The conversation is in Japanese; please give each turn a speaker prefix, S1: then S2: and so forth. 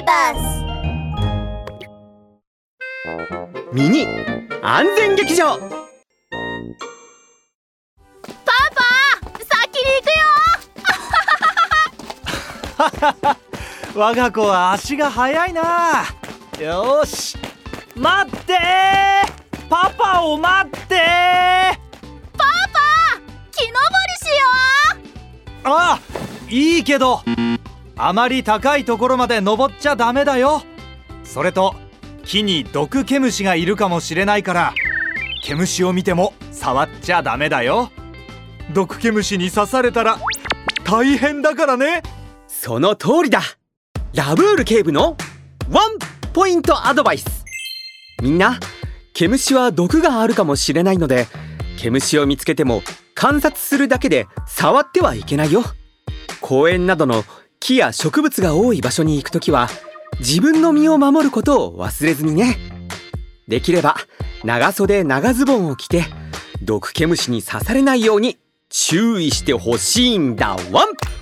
S1: ーバ
S2: スミニ安全劇場。パ
S1: パ先に
S3: 行くよ。我が子は足が速いな。よし待って。パパを待って。
S1: パパ木登りしよ
S3: う。ああいいけどあまり高いところまで登っちゃダメだよ。それと木に毒毛虫がいるかもしれないから毛虫を見ても触っちゃダメだよ。毒毛虫に刺されたら大変だからね。
S2: その通りだ。ラブール警部のワンポイントアドバイス。みんな毛虫は毒があるかもしれないので毛虫を見つけても観察するだけで触ってはいけないよ。公園などの木や植物が多い場所に行くときは自分の身を守ることを忘れずにね。できれば長袖長ズボンを着て毒毛虫に刺されないように注意してほしいんだ。ワン！